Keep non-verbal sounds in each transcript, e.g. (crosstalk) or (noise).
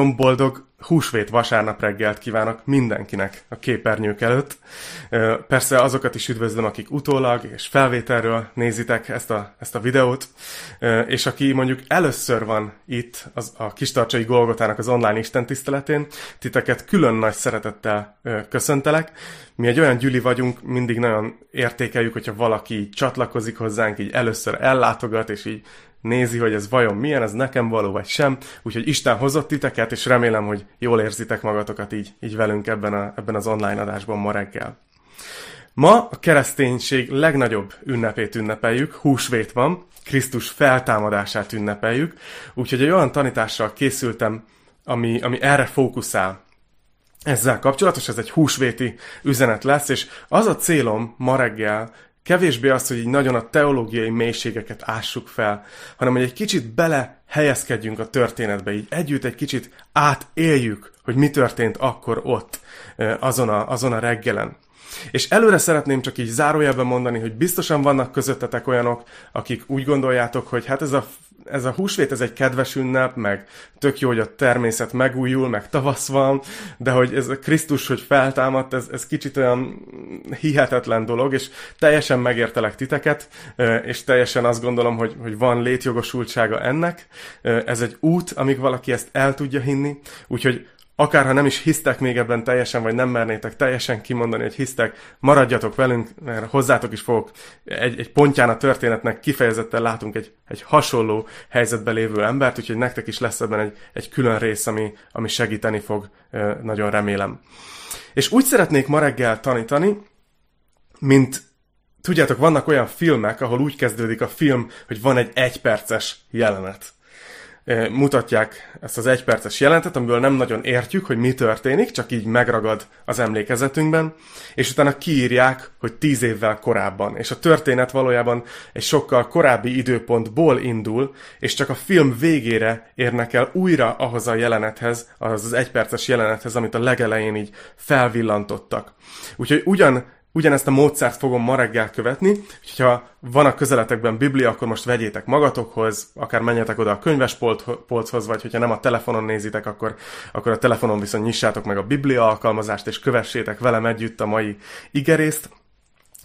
nagyon boldog húsvét vasárnap reggelt kívánok mindenkinek a képernyők előtt. Persze azokat is üdvözlöm, akik utólag és felvételről nézitek ezt a, ezt a videót, és aki mondjuk először van itt az, a Kistarcsai Golgotának az online istentiszteletén, titeket külön nagy szeretettel köszöntelek. Mi egy olyan gyüli vagyunk, mindig nagyon értékeljük, hogyha valaki csatlakozik hozzánk, így először ellátogat, és így nézi, hogy ez vajon milyen, ez nekem való vagy sem. Úgyhogy Isten hozott titeket, és remélem, hogy jól érzitek magatokat így, így velünk ebben, a, ebben az online adásban ma reggel. Ma a kereszténység legnagyobb ünnepét ünnepeljük, húsvét van, Krisztus feltámadását ünnepeljük, úgyhogy egy olyan tanítással készültem, ami, ami erre fókuszál. Ezzel kapcsolatos, ez egy húsvéti üzenet lesz, és az a célom ma reggel, Kevésbé az, hogy így nagyon a teológiai mélységeket ássuk fel, hanem hogy egy kicsit bele helyezkedjünk a történetbe, így együtt egy kicsit átéljük, hogy mi történt akkor ott, azon a, azon a reggelen. És előre szeretném csak így zárójelben mondani, hogy biztosan vannak közöttetek olyanok, akik úgy gondoljátok, hogy hát ez a ez a húsvét, ez egy kedves ünnep, meg tök jó, hogy a természet megújul, meg tavasz van, de hogy ez a Krisztus, hogy feltámadt, ez, ez kicsit olyan hihetetlen dolog, és teljesen megértelek titeket, és teljesen azt gondolom, hogy, hogy van létjogosultsága ennek. Ez egy út, amíg valaki ezt el tudja hinni, úgyhogy akárha nem is hisztek még ebben teljesen, vagy nem mernétek teljesen kimondani, hogy hisztek, maradjatok velünk, mert hozzátok is fogok egy, egy pontján a történetnek kifejezetten látunk egy, egy hasonló helyzetben lévő embert, úgyhogy nektek is lesz ebben egy, egy külön rész, ami, ami segíteni fog, nagyon remélem. És úgy szeretnék ma reggel tanítani, mint tudjátok, vannak olyan filmek, ahol úgy kezdődik a film, hogy van egy egyperces jelenet mutatják ezt az egyperces jelentet, amiből nem nagyon értjük, hogy mi történik, csak így megragad az emlékezetünkben, és utána kiírják, hogy tíz évvel korábban. És a történet valójában egy sokkal korábbi időpontból indul, és csak a film végére érnek el újra ahhoz a jelenethez, az az egyperces jelenethez, amit a legelején így felvillantottak. Úgyhogy ugyan ugyanezt a módszert fogom ma reggel követni, hogyha van a közeletekben Biblia, akkor most vegyétek magatokhoz, akár menjetek oda a könyvespolchoz, vagy hogyha nem a telefonon nézitek, akkor, akkor a telefonon viszont nyissátok meg a Biblia alkalmazást, és kövessétek velem együtt a mai igerészt.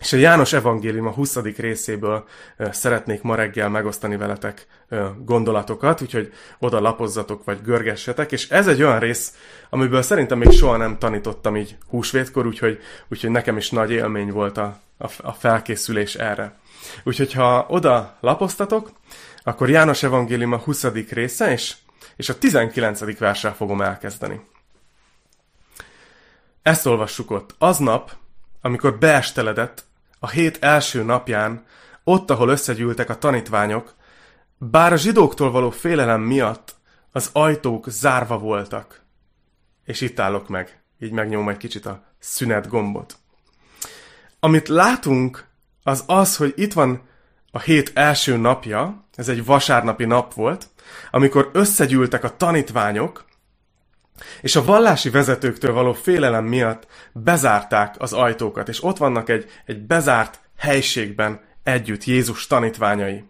És a János evangélium a 20. részéből szeretnék ma reggel megosztani veletek gondolatokat, úgyhogy oda lapozzatok, vagy görgessetek, és ez egy olyan rész, amiből szerintem még soha nem tanítottam így húsvétkor, úgyhogy, úgyhogy nekem is nagy élmény volt a, a, a felkészülés erre. Úgyhogy ha oda lapoztatok, akkor János evangélium a 20. része, és, és a 19. verssel fogom elkezdeni. Ezt olvassuk ott. Aznap, amikor beesteledett, a hét első napján, ott, ahol összegyűltek a tanítványok, bár a zsidóktól való félelem miatt az ajtók zárva voltak. És itt állok meg, így megnyom egy kicsit a szünet gombot. Amit látunk, az az, hogy itt van a hét első napja, ez egy vasárnapi nap volt, amikor összegyűltek a tanítványok, és a vallási vezetőktől való félelem miatt bezárták az ajtókat, és ott vannak egy, egy bezárt helységben együtt Jézus tanítványai.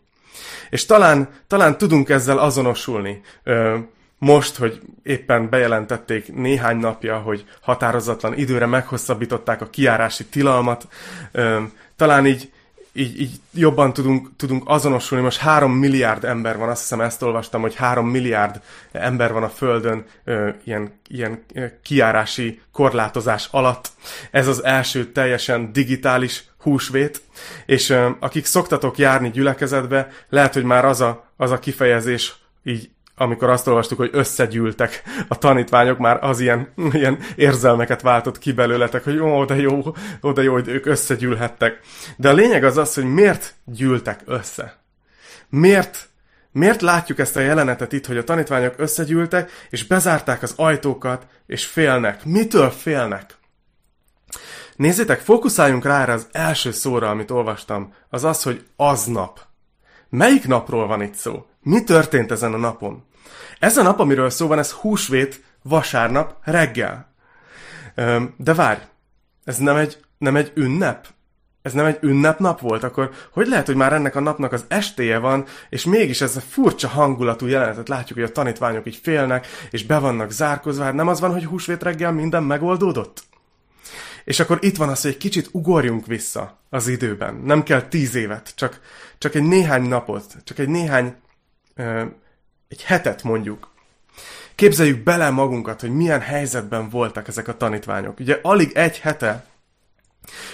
És talán, talán tudunk ezzel azonosulni. Ö, most, hogy éppen bejelentették néhány napja, hogy határozatlan időre meghosszabbították a kiárási tilalmat, ö, talán így így, így jobban tudunk, tudunk azonosulni. Most három milliárd ember van, azt hiszem ezt olvastam, hogy három milliárd ember van a Földön ö, ilyen, ilyen kiárási korlátozás alatt. Ez az első teljesen digitális húsvét, és ö, akik szoktatok járni gyülekezetbe, lehet, hogy már az a, az a kifejezés így amikor azt olvastuk, hogy összegyűltek a tanítványok, már az ilyen, ilyen érzelmeket váltott ki belőletek, hogy ó, de jó, ó, de jó, hogy ők összegyűlhettek. De a lényeg az az, hogy miért gyűltek össze? Miért, miért látjuk ezt a jelenetet itt, hogy a tanítványok összegyűltek, és bezárták az ajtókat, és félnek? Mitől félnek? Nézzétek, fókuszáljunk rá erre az első szóra, amit olvastam, az az, hogy aznap. Melyik napról van itt szó? Mi történt ezen a napon? Ez a nap, amiről szó van, ez húsvét vasárnap reggel. De várj, ez nem egy, nem egy ünnep? ez nem egy ünnepnap volt, akkor hogy lehet, hogy már ennek a napnak az estéje van, és mégis ez a furcsa hangulatú jelenetet látjuk, hogy a tanítványok így félnek, és be vannak zárkozva, hát nem az van, hogy húsvét reggel minden megoldódott? És akkor itt van az, hogy egy kicsit ugorjunk vissza az időben. Nem kell tíz évet, csak, csak egy néhány napot, csak egy néhány, egy hetet mondjuk. Képzeljük bele magunkat, hogy milyen helyzetben voltak ezek a tanítványok. Ugye alig egy hete,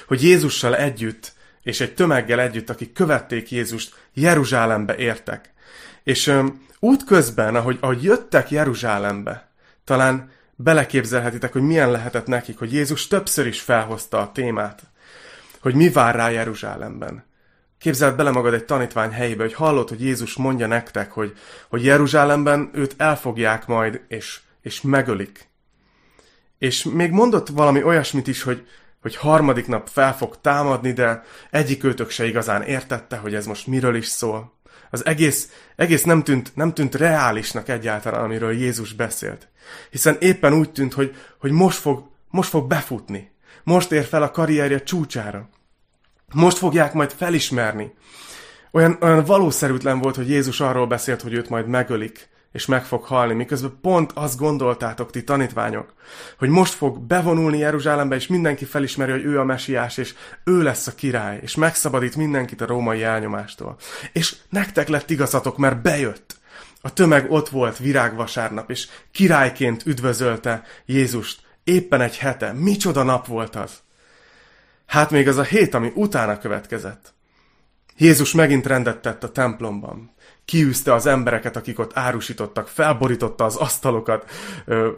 hogy Jézussal együtt, és egy tömeggel együtt, akik követték Jézust, Jeruzsálembe értek. És út közben, ahogy, ahogy jöttek Jeruzsálembe, talán beleképzelhetitek, hogy milyen lehetett nekik, hogy Jézus többször is felhozta a témát, hogy mi vár rá Jeruzsálemben. Képzeld bele magad egy tanítvány helyébe, hogy hallod, hogy Jézus mondja nektek, hogy, hogy Jeruzsálemben őt elfogják majd, és, és megölik. És még mondott valami olyasmit is, hogy, hogy harmadik nap fel fog támadni, de egyik őtök se igazán értette, hogy ez most miről is szól. Az egész, egész nem, tűnt, nem tűnt reálisnak egyáltalán, amiről Jézus beszélt. Hiszen éppen úgy tűnt, hogy, hogy most, fog, most fog befutni. Most ér fel a karrierje csúcsára. Most fogják majd felismerni. Olyan, olyan valószerűtlen volt, hogy Jézus arról beszélt, hogy őt majd megölik, és meg fog halni, miközben pont azt gondoltátok, ti tanítványok, hogy most fog bevonulni Jeruzsálembe, és mindenki felismeri, hogy ő a mesiás, és ő lesz a király, és megszabadít mindenkit a római elnyomástól. És nektek lett igazatok, mert bejött. A tömeg ott volt virágvasárnap, és királyként üdvözölte Jézust. Éppen egy hete. Micsoda nap volt az! Hát még az a hét, ami utána következett. Jézus megint rendet tett a templomban. Kiűzte az embereket, akik ott árusítottak, felborította az asztalokat,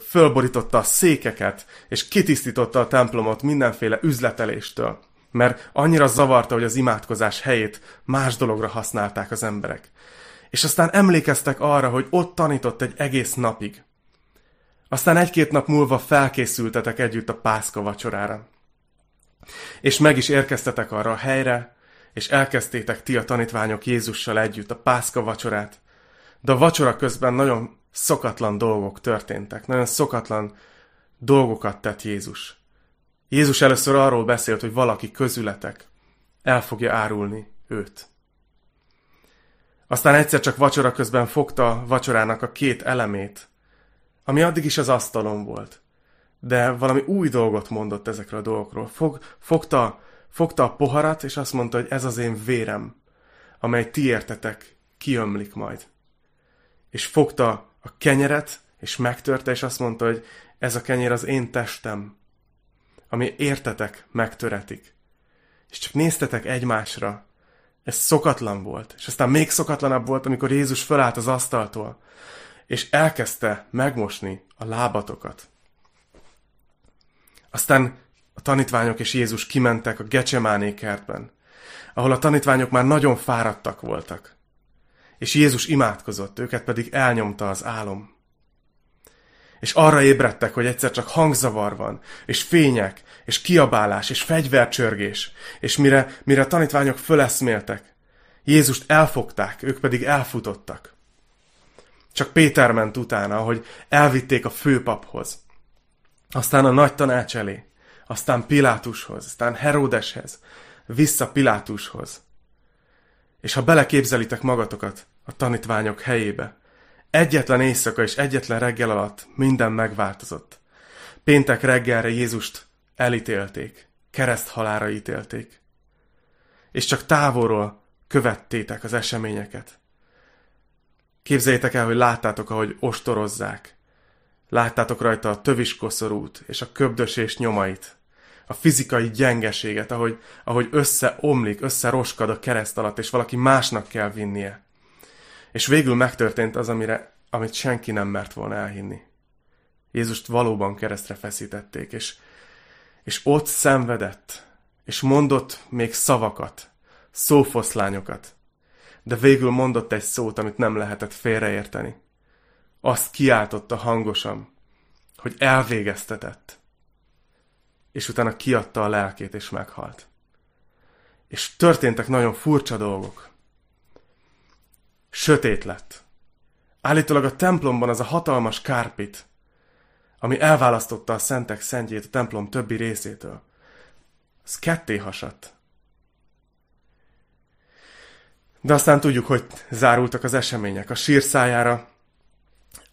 fölborította a székeket, és kitisztította a templomot mindenféle üzleteléstől. Mert annyira zavarta, hogy az imádkozás helyét más dologra használták az emberek. És aztán emlékeztek arra, hogy ott tanított egy egész napig. Aztán egy-két nap múlva felkészültetek együtt a pászka vacsorára. És meg is érkeztetek arra a helyre, és elkezdtétek ti a tanítványok Jézussal együtt a pászka vacsorát. De a vacsora közben nagyon szokatlan dolgok történtek, nagyon szokatlan dolgokat tett Jézus. Jézus először arról beszélt, hogy valaki közületek el fogja árulni őt. Aztán egyszer csak vacsora közben fogta vacsorának a két elemét, ami addig is az asztalon volt. De valami új dolgot mondott ezekről a dolgokról. Fog, fogta Fogta a poharat, és azt mondta, hogy ez az én vérem, amely ti értetek, kiömlik majd. És fogta a kenyeret, és megtörte, és azt mondta, hogy ez a kenyér az én testem, ami értetek, megtöretik. És csak néztetek egymásra. Ez szokatlan volt. És aztán még szokatlanabb volt, amikor Jézus fölállt az asztaltól, és elkezdte megmosni a lábatokat. Aztán a tanítványok és Jézus kimentek a Gecsemáné kertben, ahol a tanítványok már nagyon fáradtak voltak. És Jézus imádkozott, őket pedig elnyomta az álom. És arra ébredtek, hogy egyszer csak hangzavar van, és fények, és kiabálás, és fegyvercsörgés, és mire, mire a tanítványok föleszméltek, Jézust elfogták, ők pedig elfutottak. Csak Péter ment utána, hogy elvitték a főpaphoz. Aztán a nagy tanács elé aztán Pilátushoz, aztán Heródeshez, vissza Pilátushoz. És ha beleképzelitek magatokat a tanítványok helyébe, egyetlen éjszaka és egyetlen reggel alatt minden megváltozott. Péntek reggelre Jézust elítélték, kereszt halára ítélték. És csak távolról követtétek az eseményeket. Képzeljétek el, hogy láttátok, ahogy ostorozzák. Láttátok rajta a töviskoszorút és a köbdösés nyomait a fizikai gyengeséget, ahogy, ahogy összeomlik, összeroskad a kereszt alatt, és valaki másnak kell vinnie. És végül megtörtént az, amire, amit senki nem mert volna elhinni. Jézust valóban keresztre feszítették, és, és ott szenvedett, és mondott még szavakat, szófoszlányokat, de végül mondott egy szót, amit nem lehetett félreérteni. Azt kiáltotta hangosan, hogy elvégeztetett és utána kiadta a lelkét, és meghalt. És történtek nagyon furcsa dolgok. Sötét lett. Állítólag a templomban az a hatalmas kárpit, ami elválasztotta a szentek szentjét a templom többi részétől, az ketté hasadt. De aztán tudjuk, hogy zárultak az események. A sír szájára,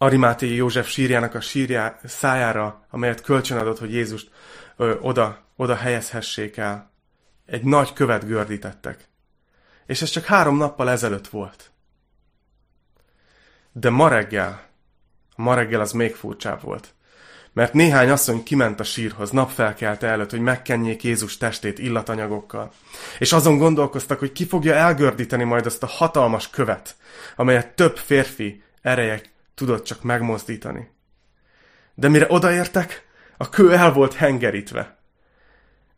Arimátéi József sírjának a sírjá, szájára, amelyet kölcsönadott, hogy Jézust ö, oda, oda helyezhessék el. Egy nagy követ gördítettek. És ez csak három nappal ezelőtt volt. De ma reggel, ma reggel az még furcsább volt. Mert néhány asszony kiment a sírhoz napfelkelte előtt, hogy megkenjék Jézus testét illatanyagokkal. És azon gondolkoztak, hogy ki fogja elgördíteni majd azt a hatalmas követ, amelyet több férfi erejek tudott csak megmozdítani. De mire odaértek, a kő el volt hengerítve.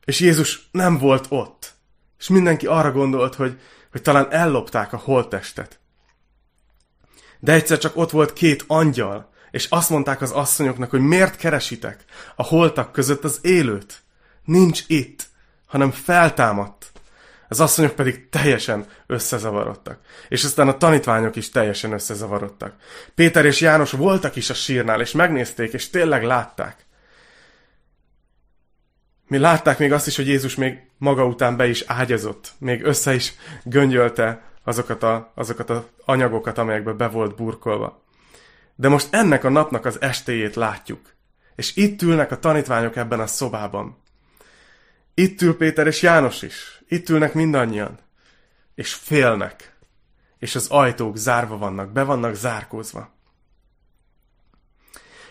És Jézus nem volt ott. És mindenki arra gondolt, hogy, hogy talán ellopták a holttestet. De egyszer csak ott volt két angyal, és azt mondták az asszonyoknak, hogy miért keresitek a holtak között az élőt. Nincs itt, hanem feltámadt. Az asszonyok pedig teljesen összezavarodtak. És aztán a tanítványok is teljesen összezavarodtak. Péter és János voltak is a sírnál, és megnézték, és tényleg látták. Mi látták még azt is, hogy Jézus még maga után be is ágyazott, még össze is göngyölte azokat a, azokat a anyagokat, amelyekbe be volt burkolva. De most ennek a napnak az estéjét látjuk. És itt ülnek a tanítványok ebben a szobában. Itt ül Péter és János is. Itt ülnek mindannyian. És félnek. És az ajtók zárva vannak, be vannak zárkózva.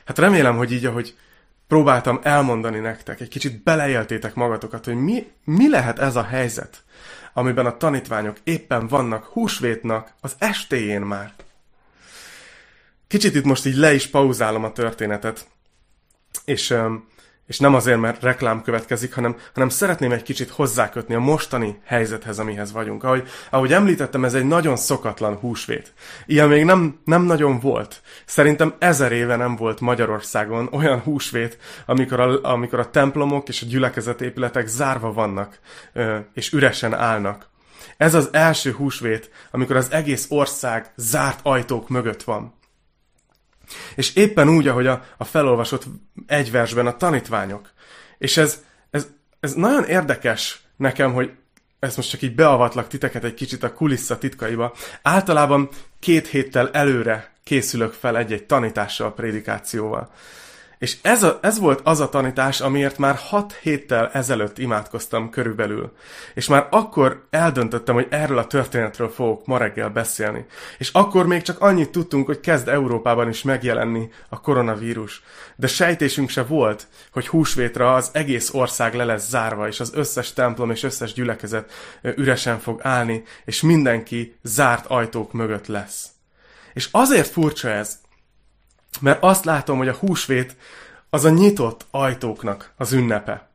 Hát remélem, hogy így, ahogy próbáltam elmondani nektek, egy kicsit beleéltétek magatokat, hogy mi, mi lehet ez a helyzet, amiben a tanítványok éppen vannak húsvétnak az estéjén már. Kicsit itt most így le is pauzálom a történetet, és, és nem azért, mert reklám következik, hanem, hanem szeretném egy kicsit hozzákötni a mostani helyzethez, amihez vagyunk. Ahogy, ahogy említettem, ez egy nagyon szokatlan húsvét. Ilyen még nem, nem nagyon volt. Szerintem ezer éve nem volt Magyarországon olyan húsvét, amikor a, amikor a templomok és a gyülekezetépületek zárva vannak, és üresen állnak. Ez az első húsvét, amikor az egész ország zárt ajtók mögött van. És éppen úgy, ahogy a, a felolvasott egy versben a tanítványok. És ez, ez, ez nagyon érdekes nekem, hogy ezt most csak így beavatlak titeket egy kicsit a kulissza titkaiba. Általában két héttel előre készülök fel egy-egy tanítással, prédikációval. És ez, a, ez volt az a tanítás, amiért már hat héttel ezelőtt imádkoztam körülbelül. És már akkor eldöntöttem, hogy erről a történetről fogok ma reggel beszélni. És akkor még csak annyit tudtunk, hogy kezd Európában is megjelenni a koronavírus. De sejtésünk se volt, hogy húsvétra az egész ország le lesz zárva, és az összes templom és összes gyülekezet üresen fog állni, és mindenki zárt ajtók mögött lesz. És azért furcsa ez, mert azt látom, hogy a húsvét az a nyitott ajtóknak az ünnepe.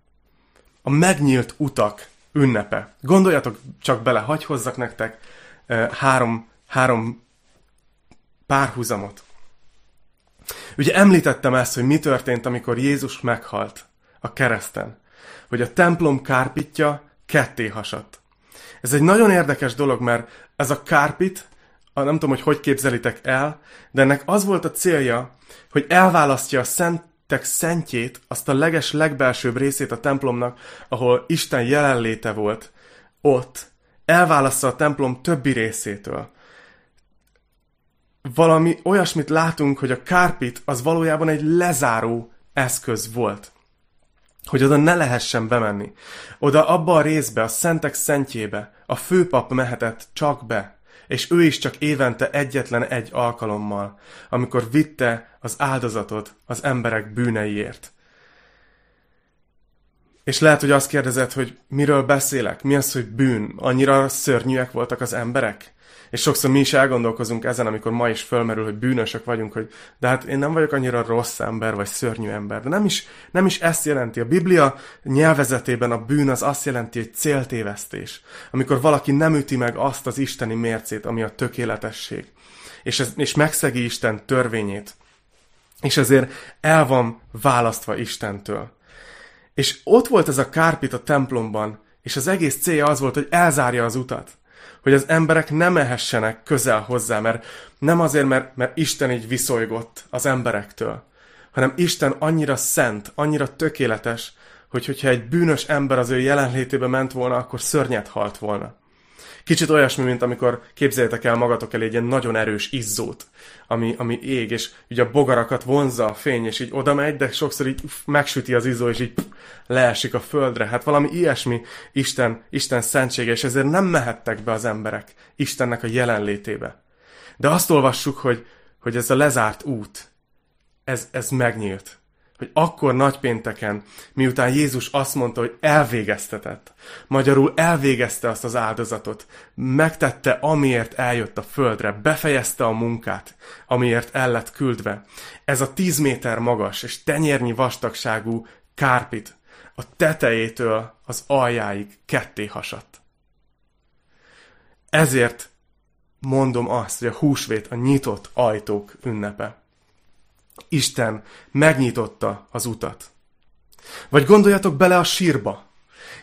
A megnyílt utak ünnepe. Gondoljatok csak bele, hagy hozzak nektek eh, három, három párhuzamot. Ugye említettem ezt, hogy mi történt, amikor Jézus meghalt a kereszten. Hogy a templom kárpitja ketté hasadt. Ez egy nagyon érdekes dolog, mert ez a kárpit nem tudom, hogy hogy képzelitek el, de ennek az volt a célja, hogy elválasztja a szentek szentjét, azt a leges, legbelsőbb részét a templomnak, ahol Isten jelenléte volt, ott, elválasztja a templom többi részétől. Valami olyasmit látunk, hogy a kárpit az valójában egy lezáró eszköz volt. Hogy oda ne lehessen bemenni. Oda abba a részbe, a szentek szentjébe a főpap mehetett csak be, és ő is csak évente egyetlen egy alkalommal, amikor vitte az áldozatot az emberek bűneiért. És lehet, hogy azt kérdezed, hogy miről beszélek, mi az, hogy bűn, annyira szörnyűek voltak az emberek? És sokszor mi is elgondolkozunk ezen, amikor ma is fölmerül, hogy bűnösök vagyunk, hogy de hát én nem vagyok annyira rossz ember, vagy szörnyű ember. De nem is, nem is ezt jelenti. A Biblia nyelvezetében a bűn az azt jelenti, hogy céltévesztés. Amikor valaki nem üti meg azt az isteni mércét, ami a tökéletesség. És, ez, és megszegi Isten törvényét. És ezért el van választva Istentől. És ott volt ez a kárpit a templomban, és az egész célja az volt, hogy elzárja az utat hogy az emberek nem mehessenek közel hozzá, mert nem azért, mert, mert Isten így viszolygott az emberektől, hanem Isten annyira szent, annyira tökéletes, hogy hogyha egy bűnös ember az ő jelenlétébe ment volna, akkor szörnyet halt volna. Kicsit olyasmi, mint amikor képzeljétek el magatok elé egy ilyen nagyon erős izzót, ami, ami ég, és ugye a bogarakat vonzza a fény, és így oda megy, de sokszor így megsüti az izzó, és így pff, leesik a földre. Hát valami ilyesmi Isten, Isten szentsége, és ezért nem mehettek be az emberek Istennek a jelenlétébe. De azt olvassuk, hogy, hogy ez a lezárt út, ez, ez megnyílt hogy akkor nagypénteken, miután Jézus azt mondta, hogy elvégeztetett, magyarul elvégezte azt az áldozatot, megtette, amiért eljött a földre, befejezte a munkát, amiért el lett küldve. Ez a tíz méter magas és tenyérnyi vastagságú kárpit a tetejétől az aljáig ketté hasadt. Ezért mondom azt, hogy a húsvét a nyitott ajtók ünnepe. Isten megnyitotta az utat. Vagy gondoljatok bele a sírba.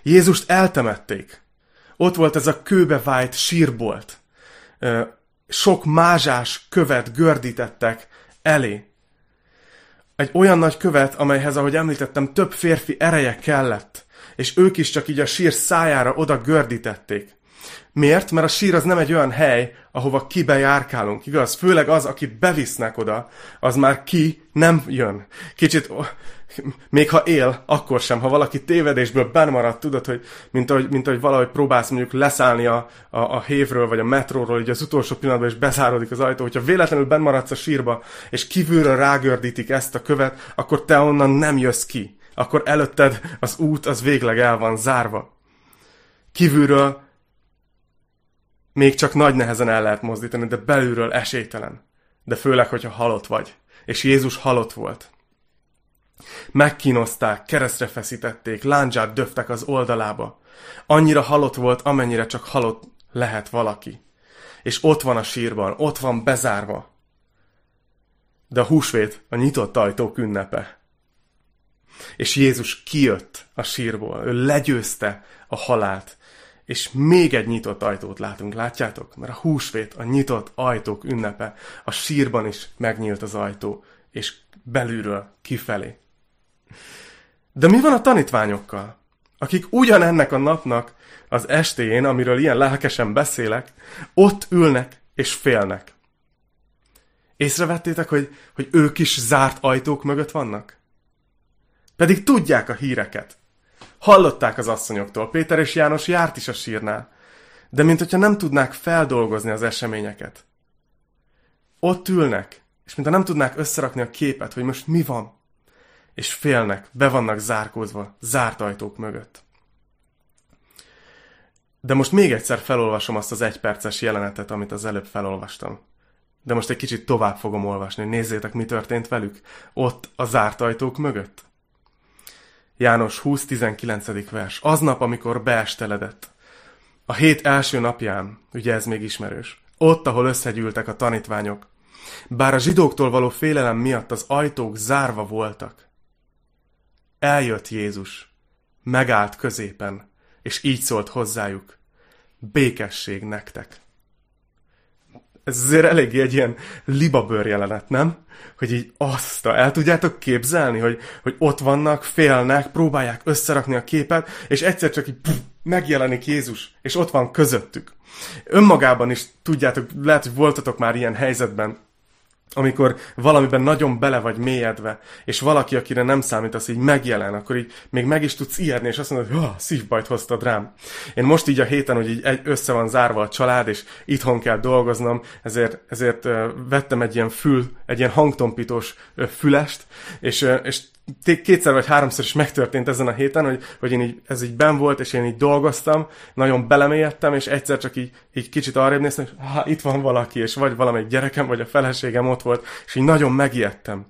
Jézust eltemették. Ott volt ez a kőbevájt sírbolt. Sok mázsás követ gördítettek elé. Egy olyan nagy követ, amelyhez, ahogy említettem, több férfi ereje kellett, és ők is csak így a sír szájára oda gördítették. Miért? Mert a sír az nem egy olyan hely, ahova kibe járkálunk, igaz? Főleg az, akit bevisznek oda, az már ki nem jön. Kicsit, még ha él, akkor sem. Ha valaki tévedésből benmaradt, tudod, hogy mint ahogy, mint ahogy valahogy próbálsz mondjuk leszállni a, a, a hévről, vagy a metróról, így az utolsó pillanatban, és bezárodik az ajtó. Hogyha véletlenül benmaradsz a sírba, és kívülről rágördítik ezt a követ, akkor te onnan nem jössz ki. Akkor előtted az út az végleg el van zárva. Kívülről még csak nagy nehezen el lehet mozdítani, de belülről esélytelen. De főleg, hogyha halott vagy. És Jézus halott volt. Megkínozták, keresztre feszítették, láncsát döftek az oldalába. Annyira halott volt, amennyire csak halott lehet valaki. És ott van a sírban, ott van bezárva. De a húsvét a nyitott ajtók ünnepe. És Jézus kijött a sírból, ő legyőzte a halált, és még egy nyitott ajtót látunk, látjátok? Mert a húsvét, a nyitott ajtók ünnepe. A sírban is megnyílt az ajtó, és belülről kifelé. De mi van a tanítványokkal? Akik ugyanennek a napnak az estéjén, amiről ilyen lelkesen beszélek, ott ülnek és félnek. Észrevettétek, hogy, hogy ők is zárt ajtók mögött vannak? Pedig tudják a híreket. Hallották az asszonyoktól, Péter és János járt is a sírnál, de mint hogyha nem tudnák feldolgozni az eseményeket. Ott ülnek, és mintha nem tudnák összerakni a képet, hogy most mi van. És félnek, be vannak zárkózva, zárt ajtók mögött. De most még egyszer felolvasom azt az egyperces jelenetet, amit az előbb felolvastam. De most egy kicsit tovább fogom olvasni, nézzétek, mi történt velük. Ott a zárt ajtók mögött. János 20-19. vers. Aznap, amikor beesteledett. A hét első napján, ugye ez még ismerős, ott, ahol összegyűltek a tanítványok. Bár a zsidóktól való félelem miatt az ajtók zárva voltak. Eljött Jézus, megállt középen, és így szólt hozzájuk. Békesség nektek ez azért eléggé egy ilyen libabőr jelenet, nem? Hogy így azt, el tudjátok képzelni, hogy, hogy ott vannak, félnek, próbálják összerakni a képet, és egyszer csak így pff, megjelenik Jézus, és ott van közöttük. Önmagában is tudjátok, lehet, hogy voltatok már ilyen helyzetben, amikor valamiben nagyon bele vagy mélyedve, és valaki, akire nem számít, az így megjelen, akkor így még meg is tudsz ijedni, és azt mondod, hogy szívbajt hoztad rám. Én most így a héten, hogy így egy, össze van zárva a család, és itthon kell dolgoznom, ezért, ezért vettem egy ilyen fül, egy ilyen hangtompítós fülest, és, és kétszer vagy háromszor is megtörtént ezen a héten, hogy, hogy én így, ez így ben volt, és én így dolgoztam, nagyon belemélyedtem, és egyszer csak így, így kicsit arrébb néztem, és ha, itt van valaki, és vagy valamelyik gyerekem, vagy a feleségem ott volt, és így nagyon megijedtem.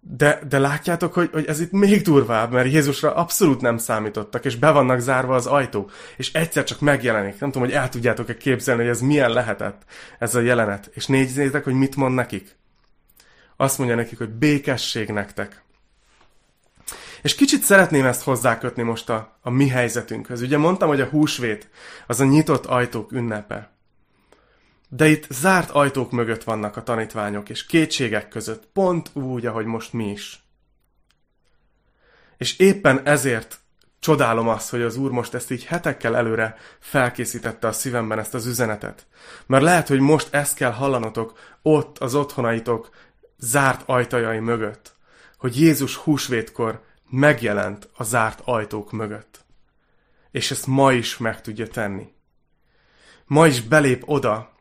De, de látjátok, hogy, hogy ez itt még durvább, mert Jézusra abszolút nem számítottak, és be vannak zárva az ajtó, és egyszer csak megjelenik. Nem tudom, hogy el tudjátok-e képzelni, hogy ez milyen lehetett, ez a jelenet. És nézzétek, hogy mit mond nekik. Azt mondja nekik, hogy békesség nektek. És kicsit szeretném ezt hozzákötni most a, a mi helyzetünkhöz. Ugye mondtam, hogy a húsvét az a nyitott ajtók ünnepe. De itt zárt ajtók mögött vannak a tanítványok, és kétségek között, pont úgy, ahogy most mi is. És éppen ezért Csodálom azt, hogy az Úr most ezt így hetekkel előre felkészítette a szívemben ezt az üzenetet. Mert lehet, hogy most ezt kell hallanotok ott az otthonaitok zárt ajtajai mögött, hogy Jézus húsvétkor megjelent a zárt ajtók mögött. És ezt ma is meg tudja tenni. Ma is belép oda,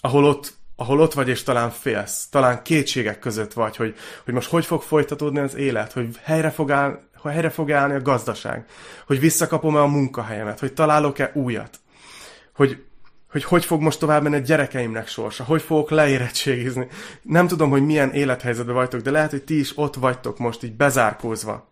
ahol ott, ahol ott vagy, és talán félsz, talán kétségek között vagy, hogy, hogy most hogy fog folytatódni az élet, hogy helyre fog, áll, helyre fog állni a gazdaság, hogy visszakapom-e a munkahelyemet, hogy találok-e újat, hogy hogy hogy fog most tovább menni a gyerekeimnek sorsa, hogy fogok leérettségizni. Nem tudom, hogy milyen élethelyzetben vagytok, de lehet, hogy ti is ott vagytok most így bezárkózva.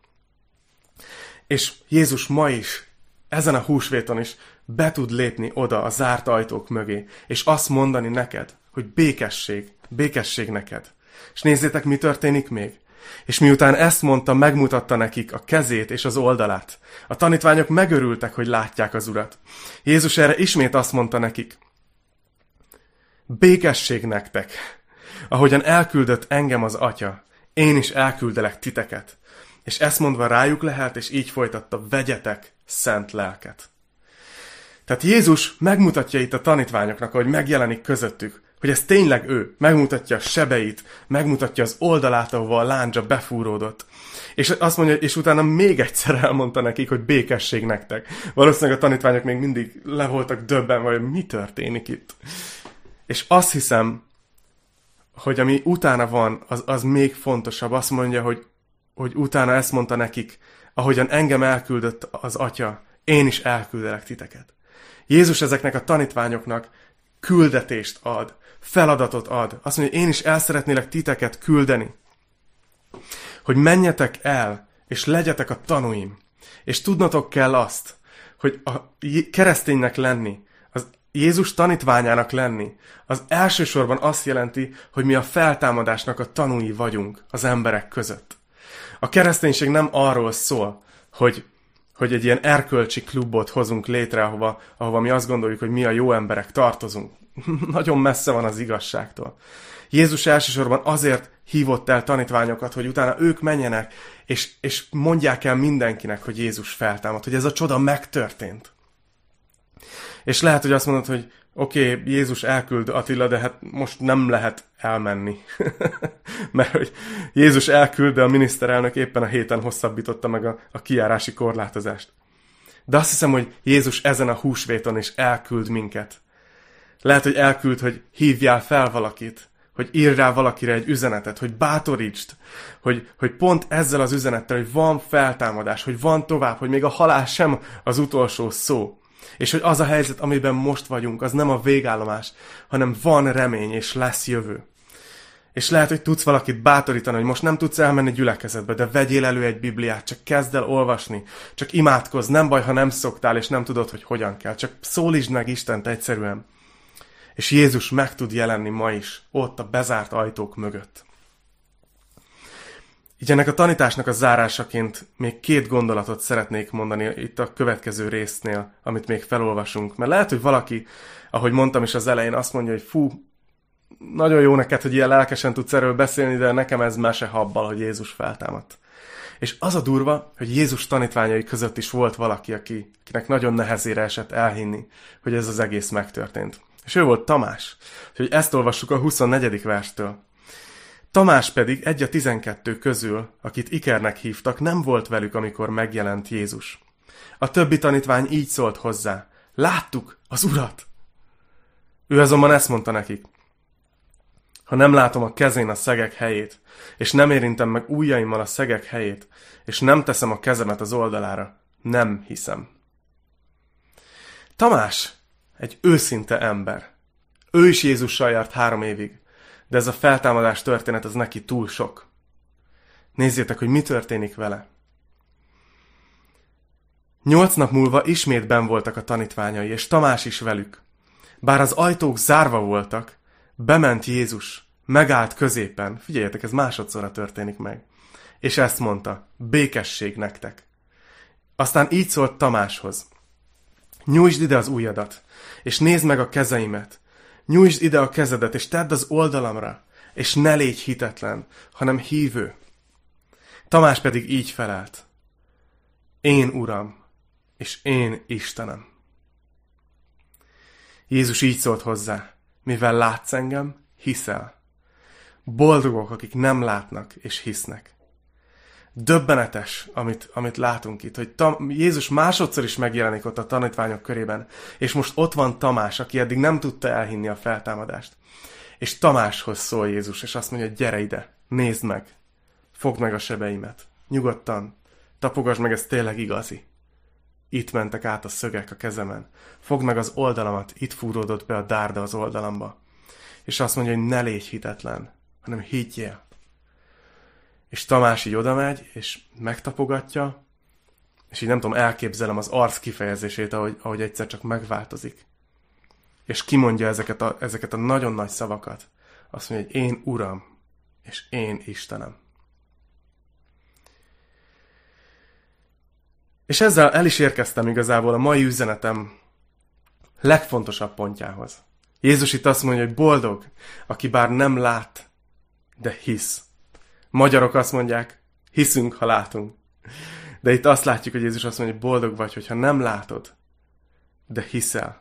És Jézus ma is, ezen a húsvéton is be tud lépni oda a zárt ajtók mögé, és azt mondani neked, hogy békesség, békesség neked. És nézzétek, mi történik még. És miután ezt mondta, megmutatta nekik a kezét és az oldalát. A tanítványok megörültek, hogy látják az urat. Jézus erre ismét azt mondta nekik, békesség nektek, ahogyan elküldött engem az atya, én is elküldelek titeket. És ezt mondva rájuk lehet, és így folytatta, vegyetek szent lelket. Tehát Jézus megmutatja itt a tanítványoknak, hogy megjelenik közöttük, hogy ez tényleg ő. Megmutatja a sebeit, megmutatja az oldalát, ahova a láncsa befúródott. És azt mondja, és utána még egyszer (laughs) elmondta nekik, hogy békesség nektek. Valószínűleg a tanítványok még mindig le voltak döbben, hogy mi történik itt. És azt hiszem, hogy ami utána van, az, az még fontosabb. Azt mondja, hogy, hogy utána ezt mondta nekik, ahogyan engem elküldött az atya, én is elküldelek titeket. Jézus ezeknek a tanítványoknak küldetést ad, feladatot ad. Azt mondja, én is el szeretnélek titeket küldeni. Hogy menjetek el, és legyetek a tanúim. És tudnotok kell azt, hogy a kereszténynek lenni, az Jézus tanítványának lenni, az elsősorban azt jelenti, hogy mi a feltámadásnak a tanúi vagyunk az emberek között. A kereszténység nem arról szól, hogy hogy egy ilyen erkölcsi klubot hozunk létre, ahova, ahova mi azt gondoljuk, hogy mi a jó emberek tartozunk. (laughs) Nagyon messze van az igazságtól. Jézus elsősorban azért hívott el tanítványokat, hogy utána ők menjenek, és, és mondják el mindenkinek, hogy Jézus feltámad, hogy ez a csoda megtörtént. És lehet, hogy azt mondod, hogy oké, okay, Jézus elküld Attila, de hát most nem lehet elmenni. (laughs) Mert hogy Jézus elküld, de a miniszterelnök éppen a héten hosszabbította meg a, a kiárási korlátozást. De azt hiszem, hogy Jézus ezen a húsvéton is elküld minket. Lehet, hogy elküld, hogy hívjál fel valakit, hogy írj rá valakire egy üzenetet, hogy bátorítsd, hogy, hogy pont ezzel az üzenettel, hogy van feltámadás, hogy van tovább, hogy még a halál sem az utolsó szó. És hogy az a helyzet, amiben most vagyunk, az nem a végállomás, hanem van remény, és lesz jövő. És lehet, hogy tudsz valakit bátorítani, hogy most nem tudsz elmenni gyülekezetbe, de vegyél elő egy Bibliát, csak kezd el olvasni, csak imádkozz, nem baj, ha nem szoktál, és nem tudod, hogy hogyan kell, csak szólítsd meg Istent egyszerűen. És Jézus meg tud jelenni ma is, ott a bezárt ajtók mögött. Így ennek a tanításnak a zárásaként még két gondolatot szeretnék mondani itt a következő résznél, amit még felolvasunk. Mert lehet, hogy valaki, ahogy mondtam is az elején, azt mondja, hogy fú, nagyon jó neked, hogy ilyen lelkesen tudsz erről beszélni, de nekem ez mese habbal, hogy Jézus feltámadt. És az a durva, hogy Jézus tanítványai között is volt valaki, aki, akinek nagyon nehezére esett elhinni, hogy ez az egész megtörtént. És ő volt Tamás. Úgyhogy ezt olvassuk a 24. verstől. Tamás pedig egy a tizenkettő közül, akit Ikernek hívtak, nem volt velük, amikor megjelent Jézus. A többi tanítvány így szólt hozzá. Láttuk az urat! Ő azonban ezt mondta nekik. Ha nem látom a kezén a szegek helyét, és nem érintem meg ujjaimmal a szegek helyét, és nem teszem a kezemet az oldalára, nem hiszem. Tamás egy őszinte ember. Ő is Jézussal járt három évig de ez a feltámadás történet az neki túl sok. Nézzétek, hogy mi történik vele. Nyolc nap múlva ismét ben voltak a tanítványai, és Tamás is velük. Bár az ajtók zárva voltak, bement Jézus, megállt középen, figyeljetek, ez másodszorra történik meg, és ezt mondta, békesség nektek. Aztán így szólt Tamáshoz, nyújtsd ide az ujjadat, és nézd meg a kezeimet, Nyújtsd ide a kezedet, és tedd az oldalamra, és ne légy hitetlen, hanem hívő. Tamás pedig így felelt. én Uram, és én Istenem. Jézus így szólt hozzá, mivel látsz engem, hiszel. Boldogok, akik nem látnak és hisznek. Döbbenetes, amit, amit látunk itt, hogy Tam, Jézus másodszor is megjelenik ott a tanítványok körében, és most ott van Tamás, aki eddig nem tudta elhinni a feltámadást. És Tamáshoz szól Jézus, és azt mondja, gyere ide, nézd meg, fogd meg a sebeimet, nyugodtan, tapogasd meg, ez tényleg igazi. Itt mentek át a szögek a kezemen. Fogd meg az oldalamat, itt fúródott be a dárda az oldalamba. És azt mondja, hogy ne légy hitetlen, hanem higgyél. És Tamás így oda megy, és megtapogatja, és így nem tudom, elképzelem az arc kifejezését, ahogy, ahogy egyszer csak megváltozik. És kimondja ezeket a, ezeket a nagyon nagy szavakat. Azt mondja, hogy én Uram, és én Istenem. És ezzel el is érkeztem igazából a mai üzenetem legfontosabb pontjához. Jézus itt azt mondja, hogy boldog, aki bár nem lát, de hisz. Magyarok azt mondják, hiszünk, ha látunk. De itt azt látjuk, hogy Jézus azt mondja, hogy boldog vagy, hogyha nem látod, de hiszel.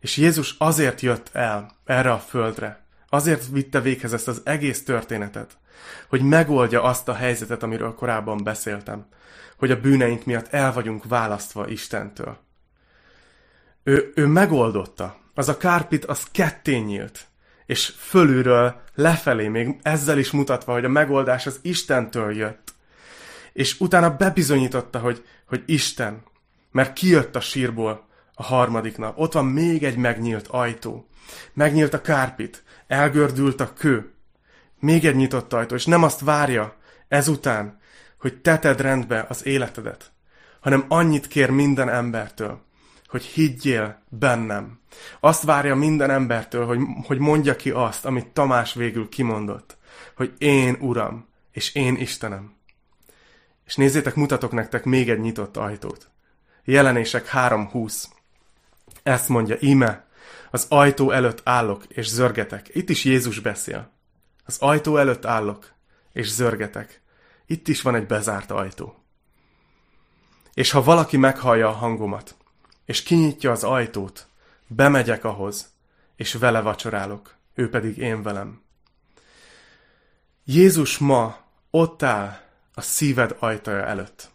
És Jézus azért jött el erre a földre, azért vitte véghez ezt az egész történetet, hogy megoldja azt a helyzetet, amiről korábban beszéltem, hogy a bűneink miatt el vagyunk választva Istentől. Ő, ő megoldotta. Az a kárpit, az ketté nyílt. És fölülről lefelé, még ezzel is mutatva, hogy a megoldás az Istentől jött. És utána bebizonyította, hogy, hogy Isten, mert kijött a sírból a harmadik nap. Ott van még egy megnyílt ajtó. Megnyílt a kárpit, elgördült a kő. Még egy nyitott ajtó, és nem azt várja ezután, hogy te tedd rendbe az életedet, hanem annyit kér minden embertől, hogy higgyél bennem. Azt várja minden embertől, hogy, hogy mondja ki azt, amit Tamás végül kimondott, hogy én Uram, és én Istenem. És nézzétek, mutatok nektek még egy nyitott ajtót. Jelenések 3.20. Ezt mondja, íme, az ajtó előtt állok, és zörgetek. Itt is Jézus beszél. Az ajtó előtt állok, és zörgetek. Itt is van egy bezárt ajtó. És ha valaki meghallja a hangomat, és kinyitja az ajtót, bemegyek ahhoz, és vele vacsorálok, ő pedig én velem. Jézus ma ott áll a szíved ajtaja előtt.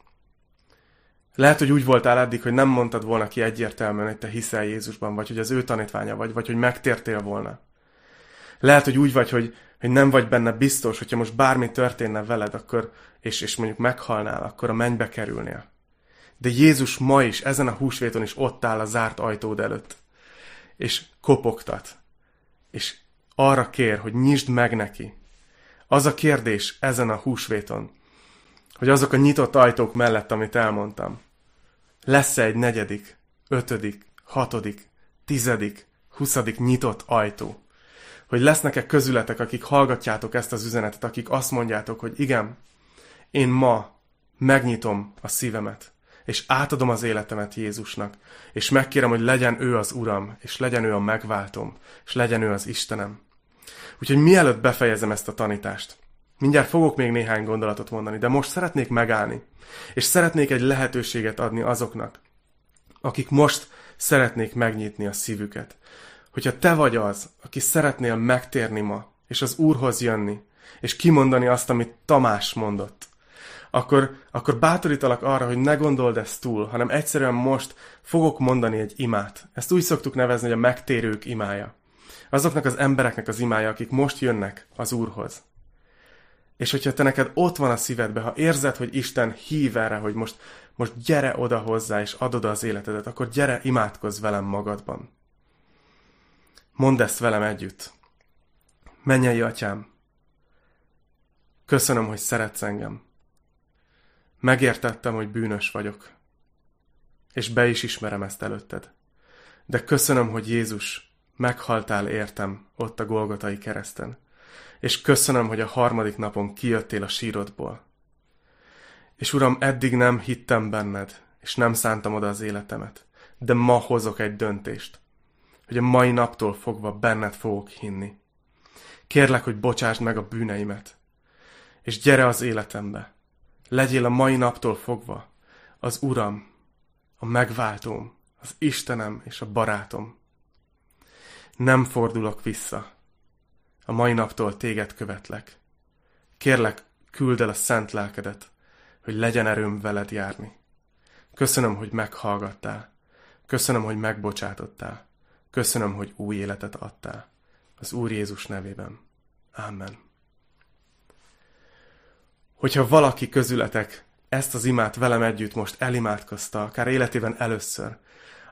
Lehet, hogy úgy voltál eddig, hogy nem mondtad volna ki egyértelműen, hogy te hiszel Jézusban, vagy hogy az ő tanítványa vagy, vagy hogy megtértél volna. Lehet, hogy úgy vagy, hogy hogy nem vagy benne biztos, hogyha most bármi történne veled, akkor, és, és mondjuk meghalnál, akkor a mennybe kerülnél. De Jézus ma is, ezen a húsvéton is ott áll a zárt ajtód előtt. És kopogtat. És arra kér, hogy nyisd meg neki. Az a kérdés ezen a húsvéton, hogy azok a nyitott ajtók mellett, amit elmondtam, lesz-e egy negyedik, ötödik, hatodik, tizedik, huszadik nyitott ajtó? hogy lesznek-e közületek, akik hallgatjátok ezt az üzenetet, akik azt mondjátok, hogy igen, én ma megnyitom a szívemet, és átadom az életemet Jézusnak, és megkérem, hogy legyen ő az Uram, és legyen ő a megváltom, és legyen ő az Istenem. Úgyhogy mielőtt befejezem ezt a tanítást, mindjárt fogok még néhány gondolatot mondani, de most szeretnék megállni, és szeretnék egy lehetőséget adni azoknak, akik most szeretnék megnyitni a szívüket, hogyha te vagy az, aki szeretnél megtérni ma, és az Úrhoz jönni, és kimondani azt, amit Tamás mondott, akkor, akkor bátorítalak arra, hogy ne gondold ezt túl, hanem egyszerűen most fogok mondani egy imát. Ezt úgy szoktuk nevezni, hogy a megtérők imája. Azoknak az embereknek az imája, akik most jönnek az Úrhoz. És hogyha te neked ott van a szívedbe, ha érzed, hogy Isten hív erre, hogy most, most gyere oda hozzá, és adod az életedet, akkor gyere, imádkozz velem magadban. Mondd ezt velem együtt. Mennyei atyám, köszönöm, hogy szeretsz engem. Megértettem, hogy bűnös vagyok, és be is ismerem ezt előtted. De köszönöm, hogy Jézus, meghaltál értem ott a Golgotai kereszten, és köszönöm, hogy a harmadik napon kijöttél a sírodból. És Uram, eddig nem hittem benned, és nem szántam oda az életemet, de ma hozok egy döntést hogy a mai naptól fogva benned fogok hinni. Kérlek, hogy bocsásd meg a bűneimet, és gyere az életembe. Legyél a mai naptól fogva az Uram, a megváltóm, az Istenem és a barátom. Nem fordulok vissza. A mai naptól téged követlek. Kérlek, küld el a szent lelkedet, hogy legyen erőm veled járni. Köszönöm, hogy meghallgattál. Köszönöm, hogy megbocsátottál. Köszönöm, hogy új életet adtál. Az Úr Jézus nevében. Amen. Hogyha valaki közületek ezt az imát velem együtt most elimádkozta, akár életében először,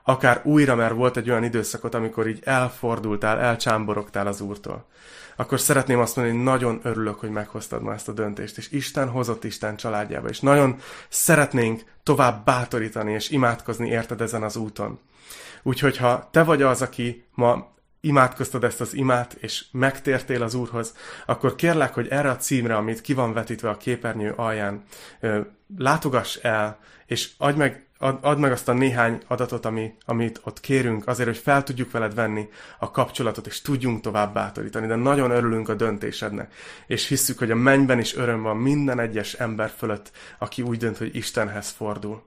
akár újra, mert volt egy olyan időszakot, amikor így elfordultál, elcsámborogtál az Úrtól, akkor szeretném azt mondani, hogy nagyon örülök, hogy meghoztad ma ezt a döntést, és Isten hozott Isten családjába, és nagyon szeretnénk tovább bátorítani és imádkozni érted ezen az úton. Úgyhogy ha te vagy az, aki ma imádkoztad ezt az imát, és megtértél az Úrhoz, akkor kérlek, hogy erre a címre, amit ki van vetítve a képernyő alján, látogass el, és adj meg, ad, add meg azt a néhány adatot, ami, amit ott kérünk, azért, hogy fel tudjuk veled venni a kapcsolatot, és tudjunk tovább bátorítani. De nagyon örülünk a döntésednek, és hisszük, hogy a mennyben is öröm van minden egyes ember fölött, aki úgy dönt, hogy Istenhez fordul.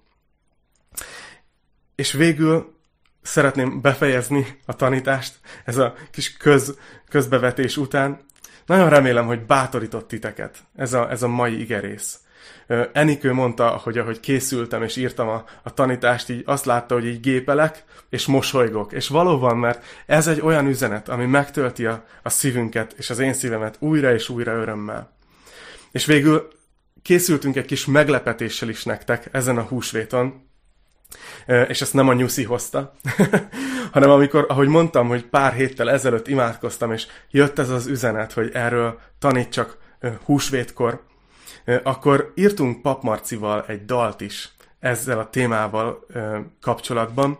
És végül szeretném befejezni a tanítást, ez a kis köz, közbevetés után. Nagyon remélem, hogy bátorított titeket ez a, ez a mai igerész. Enikő mondta, hogy ahogy készültem és írtam a, a tanítást, így azt látta, hogy így gépelek, és mosolygok. És valóban, mert ez egy olyan üzenet, ami megtölti a, a szívünket és az én szívemet újra és újra örömmel. És végül készültünk egy kis meglepetéssel is nektek ezen a húsvéton, és ezt nem a nyuszi hozta, (laughs) hanem amikor, ahogy mondtam, hogy pár héttel ezelőtt imádkoztam, és jött ez az üzenet, hogy erről tanítsak húsvétkor, akkor írtunk Papmarcival egy dalt is ezzel a témával kapcsolatban,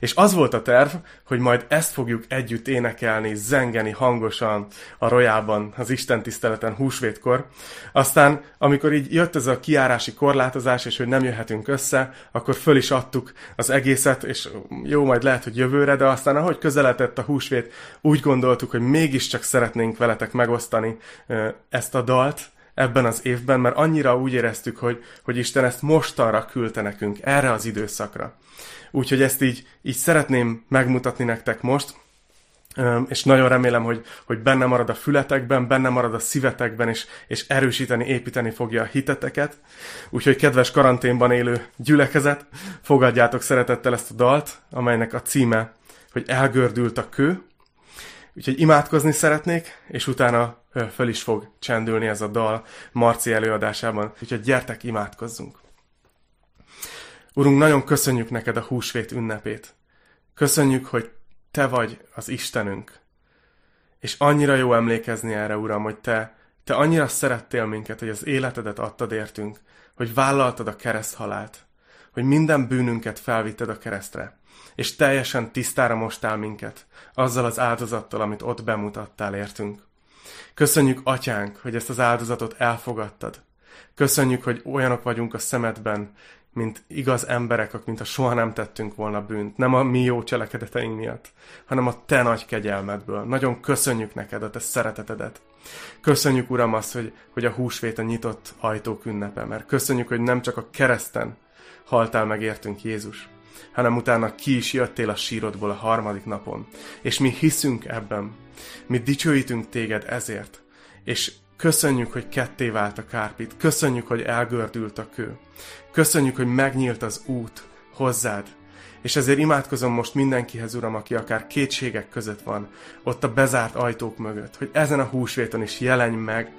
és az volt a terv, hogy majd ezt fogjuk együtt énekelni, zengeni hangosan a rojában, az Isten tiszteleten húsvétkor. Aztán, amikor így jött ez a kiárási korlátozás, és hogy nem jöhetünk össze, akkor föl is adtuk az egészet, és jó, majd lehet, hogy jövőre, de aztán ahogy közeledett a húsvét, úgy gondoltuk, hogy mégiscsak szeretnénk veletek megosztani ezt a dalt, ebben az évben, mert annyira úgy éreztük, hogy, hogy Isten ezt mostanra küldte nekünk, erre az időszakra. Úgyhogy ezt így, így szeretném megmutatni nektek most, és nagyon remélem, hogy, hogy benne marad a fületekben, benne marad a szívetekben, és, és erősíteni, építeni fogja a hiteteket. Úgyhogy kedves karanténban élő gyülekezet, fogadjátok szeretettel ezt a dalt, amelynek a címe, hogy elgördült a kő. Úgyhogy imádkozni szeretnék, és utána föl is fog csendülni ez a dal Marci előadásában. Úgyhogy gyertek, imádkozzunk! Urunk, nagyon köszönjük neked a húsvét ünnepét. Köszönjük, hogy te vagy az Istenünk. És annyira jó emlékezni erre, Uram, hogy te, te annyira szerettél minket, hogy az életedet adtad értünk, hogy vállaltad a kereszthalált, hogy minden bűnünket felvitted a keresztre, és teljesen tisztára mostál minket, azzal az áldozattal, amit ott bemutattál értünk. Köszönjük, Atyánk, hogy ezt az áldozatot elfogadtad. Köszönjük, hogy olyanok vagyunk a szemedben, mint igaz emberek, mint a soha nem tettünk volna bűnt. Nem a mi jó cselekedeteink miatt, hanem a te nagy kegyelmedből. Nagyon köszönjük neked a te szeretetedet. Köszönjük, Uram, azt, hogy, hogy a húsvét a nyitott ajtók ünnepe, mert köszönjük, hogy nem csak a kereszten haltál meg értünk Jézus, hanem utána ki is jöttél a sírodból a harmadik napon. És mi hiszünk ebben. Mi dicsőítünk téged ezért. És köszönjük, hogy ketté vált a kárpit. Köszönjük, hogy elgördült a kő. Köszönjük, hogy megnyílt az út hozzád. És ezért imádkozom most mindenkihez, Uram, aki akár kétségek között van, ott a bezárt ajtók mögött, hogy ezen a húsvéton is jelenj meg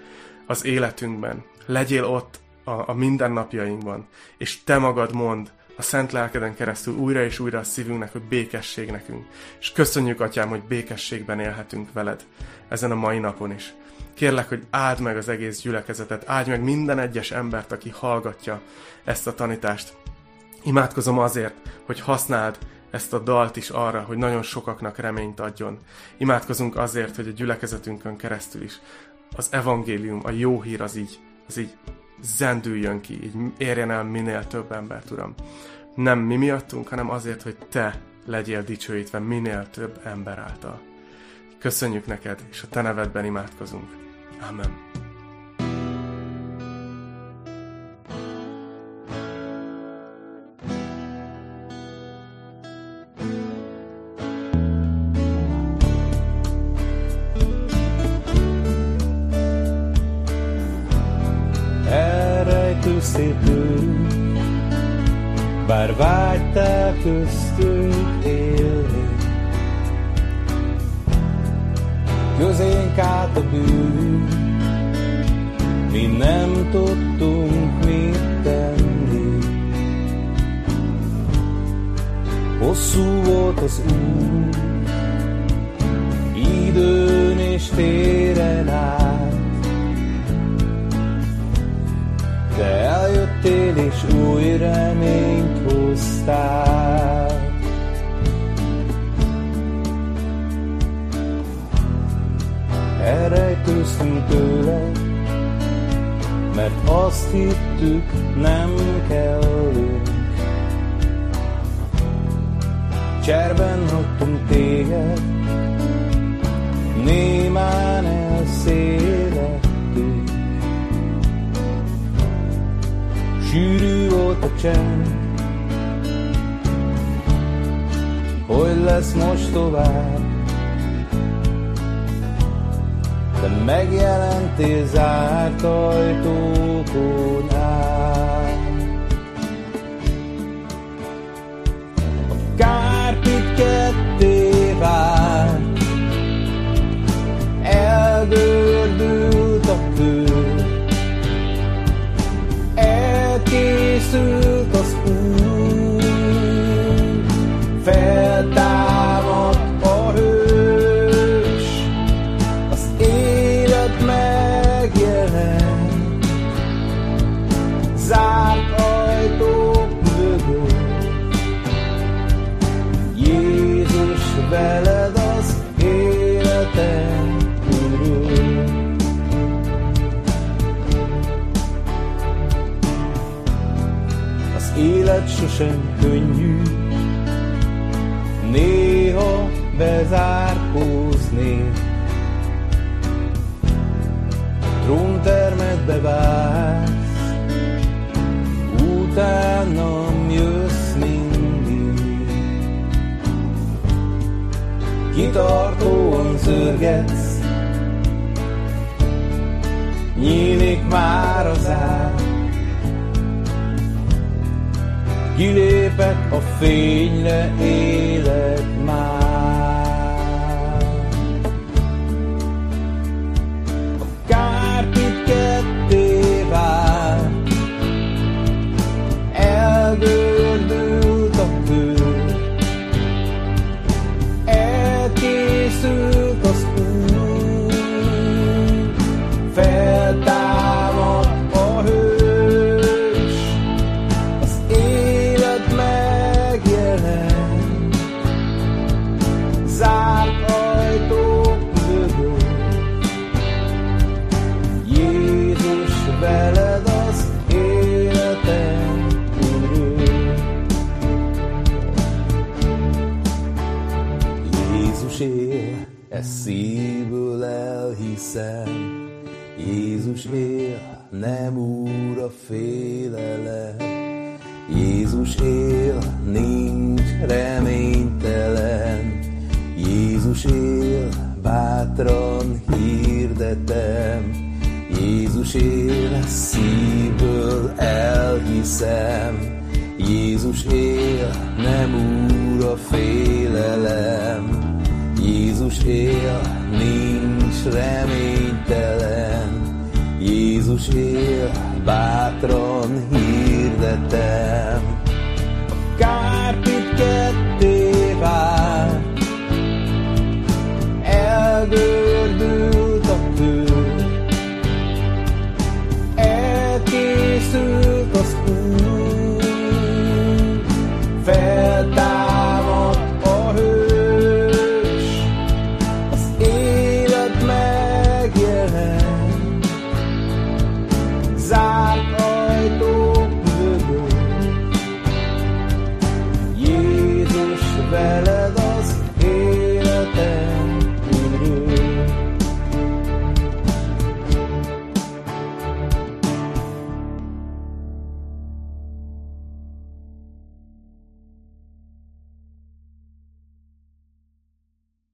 az életünkben. Legyél ott a, a mindennapjainkban, és te magad mond, a szent lelkeden keresztül újra és újra a szívünknek, hogy békesség nekünk. És köszönjük, Atyám, hogy békességben élhetünk veled ezen a mai napon is. Kérlek, hogy áld meg az egész gyülekezetet, áld meg minden egyes embert, aki hallgatja ezt a tanítást. Imádkozom azért, hogy használd ezt a dalt is arra, hogy nagyon sokaknak reményt adjon. Imádkozunk azért, hogy a gyülekezetünkön keresztül is az evangélium, a jó hír az így, az így zendüljön ki, így érjen el minél több embert, Uram. Nem mi miattunk, hanem azért, hogy Te legyél dicsőítve minél több ember által. Köszönjük neked, és a Te nevedben imádkozunk. Amém. kustüdür Barvata kustüdür Közénk át a bűn, mi nem tudtunk mit tenni. Hosszú volt az út, időn és téren át, de eljöttél és új reményt hoztál. Elrejtőztünk tőle, mert azt hittük, nem kellünk. Cserben hagytunk téged, némán elszélettünk. Sűrű volt a csend, hogy lesz most tovább. Megjelentél zárt ajtókon át. Bezárkózni. Tróntermetbe vársz, utánam jössz mindig. Kitartóan zörgetsz, nyílik már az ár. Kilépek a fényre, élek már. Ezt szívből elhiszem. Jézus él, nem úr a félelem. Jézus él, nincs reménytelen. Jézus él, bátran hirdetem. Jézus él, szívből elhiszem. Jézus él, nem úr a félelem. Jézus él, nincs reménytelen. Jézus él, bátran hirdetem. A kárpit